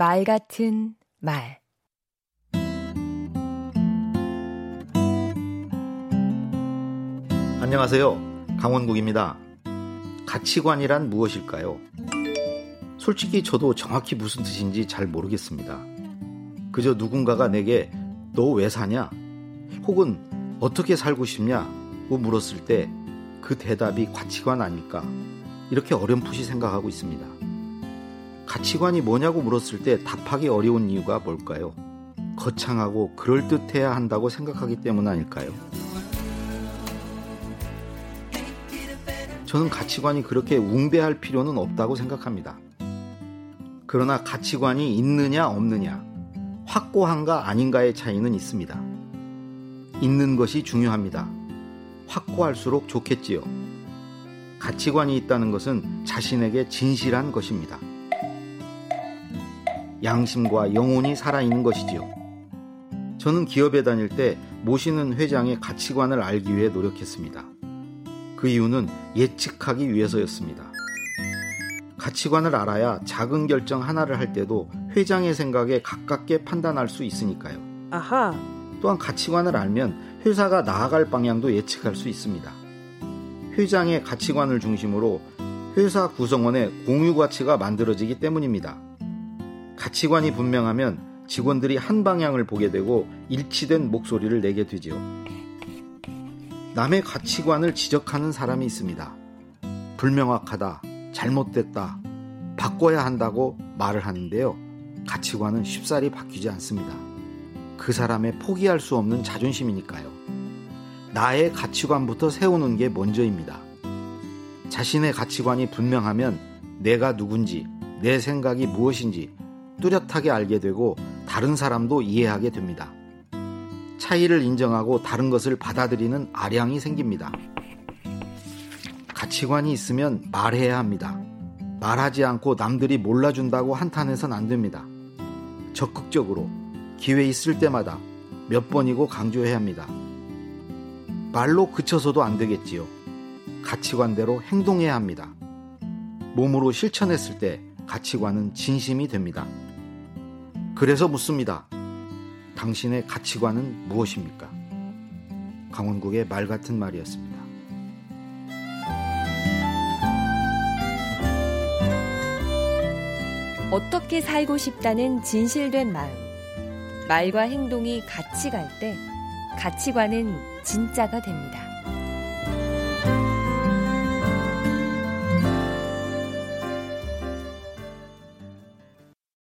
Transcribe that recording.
말 같은 말 안녕하세요. 강원국입니다. 가치관이란 무엇일까요? 솔직히 저도 정확히 무슨 뜻인지 잘 모르겠습니다. 그저 누군가가 내게 너 왜 사냐? 혹은 어떻게 살고 싶냐?고 물었을 때 그 대답이 가치관 아닐까? 이렇게 어렴풋이 생각하고 있습니다. 가치관이 뭐냐고 물었을 때 답하기 어려운 이유가 뭘까요? 거창하고 그럴듯해야 한다고 생각하기 때문 아닐까요? 저는 가치관이 그렇게 웅배할 필요는 없다고 생각합니다. 그러나 가치관이 있느냐 없느냐, 확고한가 아닌가의 차이는 있습니다. 있는 것이 중요합니다. 확고할수록 좋겠지요. 가치관이 있다는 것은 자신에게 진실한 것입니다. 양심과 영혼이 살아있는 것이지요. 저는 기업에 다닐 때 모시는 회장의 가치관을 알기 위해 노력했습니다. 그 이유는 예측하기 위해서였습니다. 가치관을 알아야 작은 결정 하나를 할 때도 회장의 생각에 가깝게 판단할 수 있으니까요. 아하. 또한 가치관을 알면 회사가 나아갈 방향도 예측할 수 있습니다. 회장의 가치관을 중심으로 회사 구성원의 공유 가치가 만들어지기 때문입니다. 가치관이 분명하면 직원들이 한 방향을 보게 되고 일치된 목소리를 내게 되지요. 남의 가치관을 지적하는 사람이 있습니다. 불명확하다, 잘못됐다, 바꿔야 한다고 말을 하는데요. 가치관은 쉽사리 바뀌지 않습니다. 그 사람의 포기할 수 없는 자존심이니까요. 나의 가치관부터 세우는 게 먼저입니다. 자신의 가치관이 분명하면 내가 누군지, 내 생각이 무엇인지 뚜렷하게 알게 되고 다른 사람도 이해하게 됩니다. 차이를 인정하고 다른 것을 받아들이는 아량이 생깁니다. 가치관이 있으면 말해야 합니다. 말하지 않고 남들이 몰라준다고 한탄해선 안 됩니다. 적극적으로 기회 있을 때마다 몇 번이고 강조해야 합니다. 말로 그쳐서도 안 되겠지요. 가치관대로 행동해야 합니다. 몸으로 실천했을 때 가치관은 진심이 됩니다. 그래서 묻습니다. 당신의 가치관은 무엇입니까? 강원국의 말 같은 말이었습니다. 어떻게 살고 싶다는 진실된 마음. 말과 행동이 같이 갈 때 가치관은 진짜가 됩니다.